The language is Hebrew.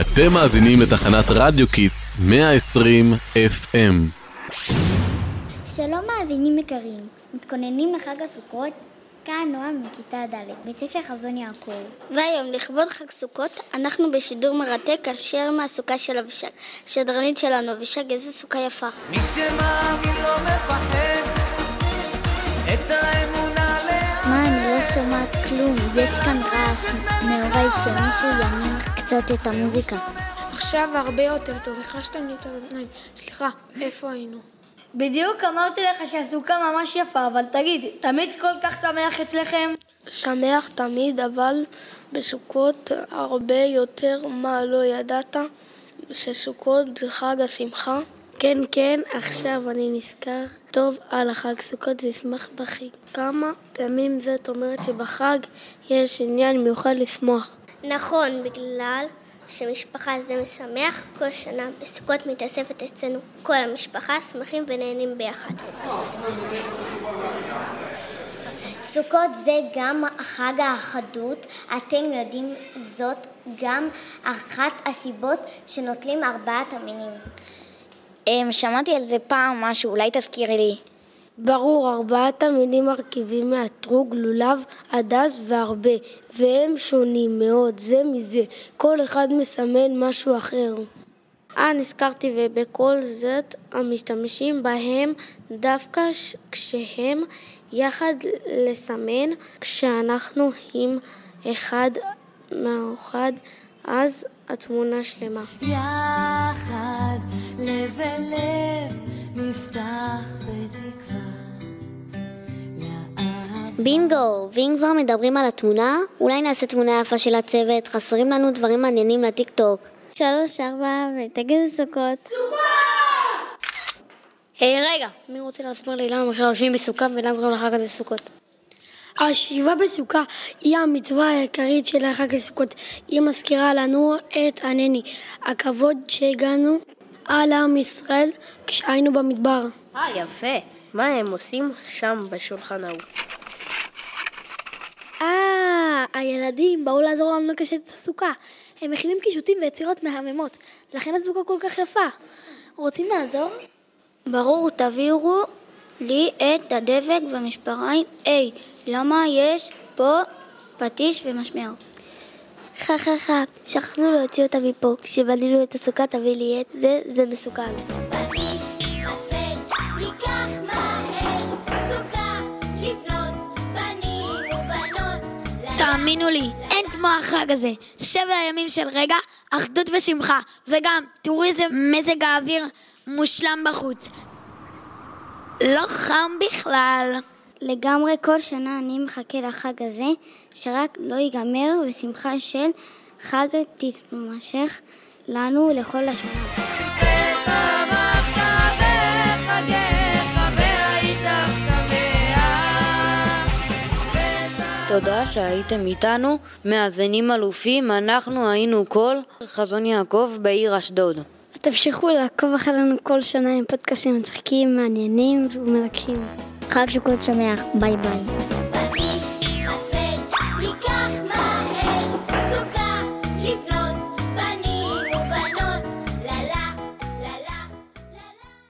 אתם מאזינים לתחנת רדיו קיטס 120 FM. שלום מאזינים יקרים, מתכוננים לחג הסוכות? כאן נועם מכיתה ד', בית ספר חזון יעקב. והיום, לכבוד חג סוכות, אנחנו בשידור מרתק על שיר מהסוכה של אבישג, שדרנית שלנו, אבישג, איזה סוכה יפה. מי שמאמין שומעת כלום, יש כאן רעש נוראי שמישהו ינמיך קצת את המוזיקה. עכשיו הרבה יותר טוב, החלשתם לי את האוזניים. סליחה, איפה היינו? בדיוק אמרתי לך שהסוכה ממש יפה, אבל תגיד, תמיד כל כך שמח אצלכם? שמח תמיד, אבל בסוכות הרבה יותר מה לא ידעת? שסוכות זה חג השמחה? כן, כן, עכשיו אני נזכר טוב על החג סוכות ואשמח בכי. כמה פעמים זאת אומרת שבחג יש עניין מיוחד לשמוח. נכון, בגלל שמשפחה זה משמח, כל שנה בסוכות מתאספת אצלנו כל המשפחה, שמחים ונהנים ביחד. סוכות זה גם חג האחדות, אתם יודעים זאת גם אחת הסיבות שנוטלים ארבעת המינים. אמ, שמעתי על זה פעם משהו, אולי תזכירי לי. ברור, ארבעת המינים מרכיבים מאתרוג, לולב, הדס והרבה, והם שונים מאוד זה מזה, כל אחד מסמן משהו אחר. אה, נזכרתי, ובכל זאת המשתמשים בהם דווקא כשהם יחד לסמן, כשאנחנו עם אחד מאוחד, אז התמונה שלמה. יחד, בינגו, ואם כבר מדברים על התמונה, אולי נעשה תמונה יפה של הצוות, חסרים לנו דברים מעניינים לטיק טוק. שלוש, ארבע, ותגידו סוכות. היי, רגע, מי רוצה להסביר לי למה בכלל יושבים בסוכה ולמה קוראים לחג הזה סוכות? השבעה בסוכה היא המצווה העיקרית של החג הסוכות. היא מזכירה לנו את הנני, הכבוד שהגענו על עם ישראל כשהיינו במדבר. אה, יפה. מה הם עושים שם בשולחן ההוא? הילדים באו לעזור לנו לקשט את הסוכה. הם מכינים קישוטים ויצירות מהממות, לכן הסוכה כל כך יפה. רוצים לעזור? ברור, תעבירו לי את הדבק והמשפריים. היי, למה יש פה פטיש ומשמר? חה חה חה, שכחנו להוציא אותה מפה. כשבנינו את הסוכה תביא לי את זה, זה מסוכן. תאמינו לי, אין כמו החג הזה. שבע ימים של רגע, אחדות ושמחה. וגם, תראו איזה מזג האוויר מושלם בחוץ. לא חם בכלל. לגמרי כל שנה אני מחכה לחג הזה, שרק לא ייגמר ושמחה של חג תתמשך לנו לכל השנה. תודה שהייתם איתנו, מאזינים אלופים, אנחנו היינו כל חזון יעקב בעיר אשדוד. תמשיכו לעקוב אחרינו כל שנה עם פודקאסים מצחיקים, מעניינים ומרגשים. חג סוכות שמח, ביי ביי.